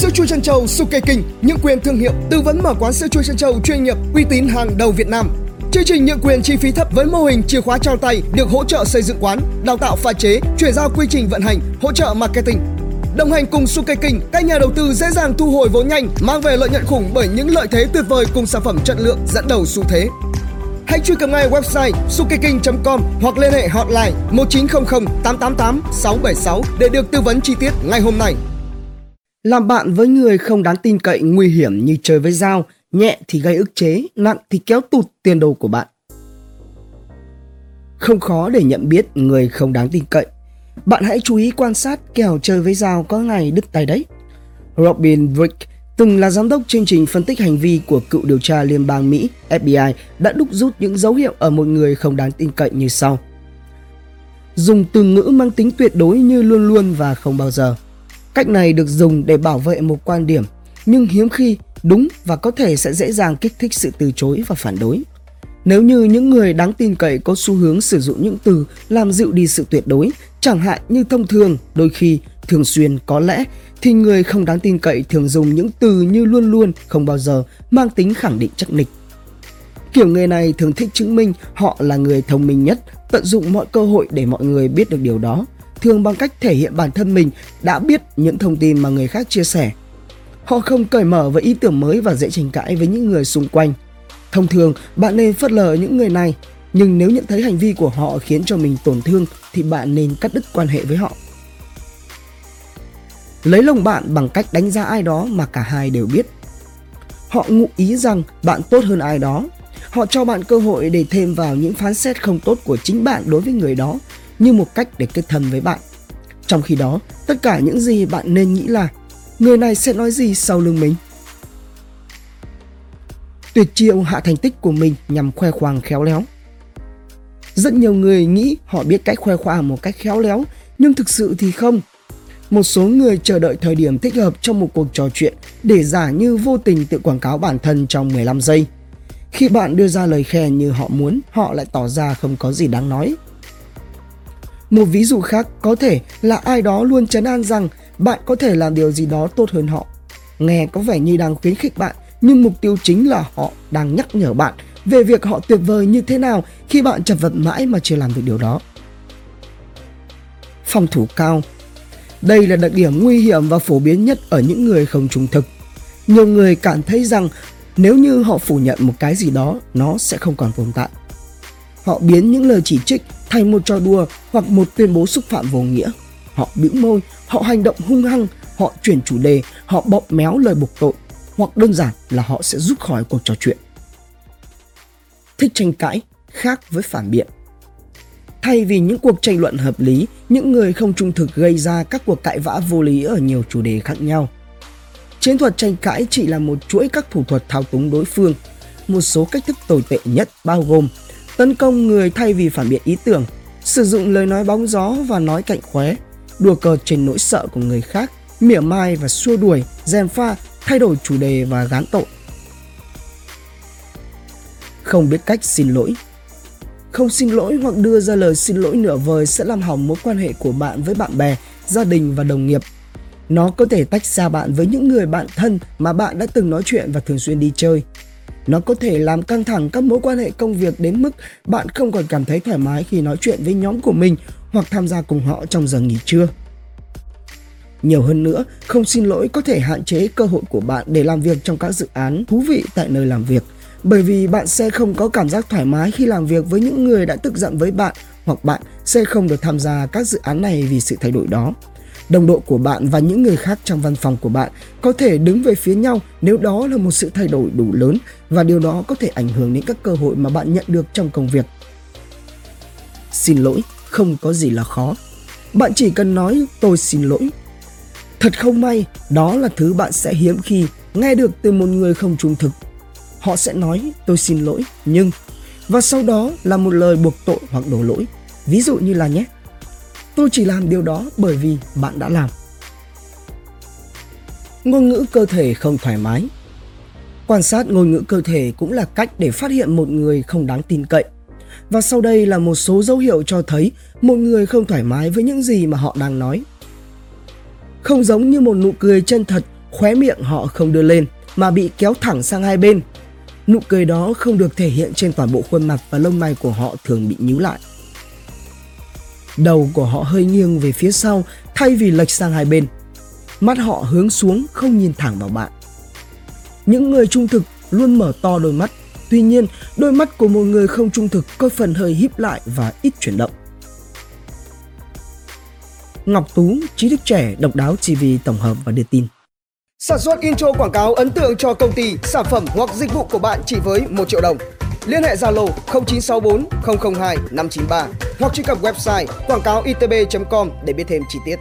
Sữa chua chân châu Suke King, những quyền thương hiệu, tư vấn mở quán sữa chua chân châu chuyên nghiệp, uy tín hàng đầu Việt Nam. Chương trình nhượng quyền chi phí thấp với mô hình chìa khóa trao tay được hỗ trợ xây dựng quán, đào tạo pha chế, chuyển giao quy trình vận hành, hỗ trợ marketing. Đồng hành cùng Suke King, các nhà đầu tư dễ dàng thu hồi vốn nhanh, mang về lợi nhuận khủng bởi những lợi thế tuyệt vời cùng sản phẩm chất lượng dẫn đầu xu thế. Hãy truy cập ngay website sukeking.com hoặc liên hệ hotline 1900 888 676 để được tư vấn chi tiết ngay hôm nay. Làm bạn với người không đáng tin cậy nguy hiểm như chơi với dao, nhẹ thì gây ức chế, nặng thì kéo tụt tiền đồ của bạn. Không khó để nhận biết người không đáng tin cậy. Bạn hãy chú ý quan sát kẻo chơi với dao có ngày đứt tay đấy. Robin Brick từng là giám đốc chương trình phân tích hành vi của cựu điều tra liên bang Mỹ FBI đã đúc rút những dấu hiệu ở một người không đáng tin cậy như sau. Dùng từ ngữ mang tính tuyệt đối như luôn luôn và không bao giờ. Cách này được dùng để bảo vệ một quan điểm, nhưng hiếm khi đúng và có thể sẽ dễ dàng kích thích sự từ chối và phản đối. Nếu như những người đáng tin cậy có xu hướng sử dụng những từ làm dịu đi sự tuyệt đối, chẳng hạn như thông thường, đôi khi, thường xuyên, có lẽ, thì người không đáng tin cậy thường dùng những từ như luôn luôn, không bao giờ, mang tính khẳng định chắc nịch. Kiểu người này thường thích chứng minh họ là người thông minh nhất, tận dụng mọi cơ hội để mọi người biết được điều đó, thường bằng cách thể hiện bản thân mình đã biết những thông tin mà người khác chia sẻ. Họ không cởi mở với ý tưởng mới và dễ tranh cãi với những người xung quanh. Thông thường, bạn nên phớt lờ những người này, nhưng nếu nhận thấy hành vi của họ khiến cho mình tổn thương thì bạn nên cắt đứt quan hệ với họ. Lấy lòng bạn bằng cách đánh giá ai đó mà cả hai đều biết. Họ ngụ ý rằng bạn tốt hơn ai đó. Họ cho bạn cơ hội để thêm vào những phán xét không tốt của chính bạn đối với người đó như một cách để kết thân với bạn. Trong khi đó, tất cả những gì bạn nên nghĩ là người này sẽ nói gì sau lưng mình. Tuyệt chiêu hạ thành tích của mình nhằm khoe khoang khéo léo. Rất nhiều người nghĩ họ biết cách khoe khoang một cách khéo léo, nhưng thực sự thì không. Một số người chờ đợi thời điểm thích hợp trong một cuộc trò chuyện để giả như vô tình tự quảng cáo bản thân trong 15 giây. Khi bạn đưa ra lời khen như họ muốn, họ lại tỏ ra không có gì đáng nói. Một ví dụ khác có thể là ai đó luôn chấn an rằng bạn có thể làm điều gì đó tốt hơn họ. Nghe có vẻ như đang khuyến khích bạn, nhưng mục tiêu chính là họ đang nhắc nhở bạn về việc họ tuyệt vời như thế nào khi bạn chật vật mãi mà chưa làm được điều đó. Phòng thủ cao Đây là đặc điểm nguy hiểm và phổ biến nhất ở những người không trung thực. Nhiều người cảm thấy rằng nếu như họ phủ nhận một cái gì đó, nó sẽ không còn tồn tại. Họ biến những lời chỉ trích thành một trò đùa hoặc một tuyên bố xúc phạm vô nghĩa. Họ bĩu môi, họ hành động hung hăng, họ chuyển chủ đề, họ bóp méo lời buộc tội, hoặc đơn giản là họ sẽ rút khỏi cuộc trò chuyện. Thích tranh cãi khác với phản biện. Thay vì những cuộc tranh luận hợp lý, những người không trung thực gây ra các cuộc cãi vã vô lý ở nhiều chủ đề khác nhau. Chiến thuật tranh cãi chỉ là một chuỗi các thủ thuật thao túng đối phương. Một số cách thức tồi tệ nhất bao gồm tấn công người thay vì phản biện ý tưởng, sử dụng lời nói bóng gió và nói cạnh khóe, đùa cợt trên nỗi sợ của người khác, mỉa mai và xua đuổi, gièm pha, thay đổi chủ đề và gán tội. Không biết cách xin lỗi Không xin lỗi hoặc đưa ra lời xin lỗi nửa vời sẽ làm hỏng mối quan hệ của bạn với bạn bè, gia đình và đồng nghiệp. Nó có thể tách xa bạn với những người bạn thân mà bạn đã từng nói chuyện và thường xuyên đi chơi. Nó có thể làm căng thẳng các mối quan hệ công việc đến mức bạn không còn cảm thấy thoải mái khi nói chuyện với nhóm của mình hoặc tham gia cùng họ trong giờ nghỉ trưa. Nhiều hơn nữa, không xin lỗi có thể hạn chế cơ hội của bạn để làm việc trong các dự án thú vị tại nơi làm việc, bởi vì bạn sẽ không có cảm giác thoải mái khi làm việc với những người đã tức giận với bạn hoặc bạn sẽ không được tham gia các dự án này vì sự thay đổi đó. Đồng đội của bạn và những người khác trong văn phòng của bạn có thể đứng về phía nhau nếu đó là một sự thay đổi đủ lớn và điều đó có thể ảnh hưởng đến các cơ hội mà bạn nhận được trong công việc. Xin lỗi, không có gì là khó. Bạn chỉ cần nói tôi xin lỗi. Thật không may, đó là thứ bạn sẽ hiếm khi nghe được từ một người không trung thực. Họ sẽ nói tôi xin lỗi, nhưng và sau đó là một lời buộc tội hoặc đổ lỗi. Ví dụ như là nhé, tôi chỉ làm điều đó bởi vì bạn đã làm. Ngôn ngữ cơ thể không thoải mái Quan sát ngôn ngữ cơ thể cũng là cách để phát hiện một người không đáng tin cậy. Và sau đây là một số dấu hiệu cho thấy một người không thoải mái với những gì mà họ đang nói. Không giống như một nụ cười chân thật, Khóe miệng họ không đưa lên mà bị kéo thẳng sang hai bên. Nụ cười đó không được thể hiện trên toàn bộ khuôn mặt và lông mày của họ thường bị nhíu lại. Đầu của họ hơi nghiêng về phía sau thay vì lệch sang hai bên. Mắt họ hướng xuống không nhìn thẳng vào bạn. Những người trung thực luôn mở to đôi mắt, tuy nhiên đôi mắt của một người không trung thực có phần hơi híp lại và ít chuyển động. Ngọc Tú, trí thức trẻ, độc đáo TV tổng hợp và đưa tin. Sản xuất intro quảng cáo ấn tượng cho công ty, sản phẩm hoặc dịch vụ của bạn chỉ với 1 triệu đồng. Liên hệ Zalo 0964 002 593 hoặc truy cập website quảng cáo itb.com để biết thêm chi tiết.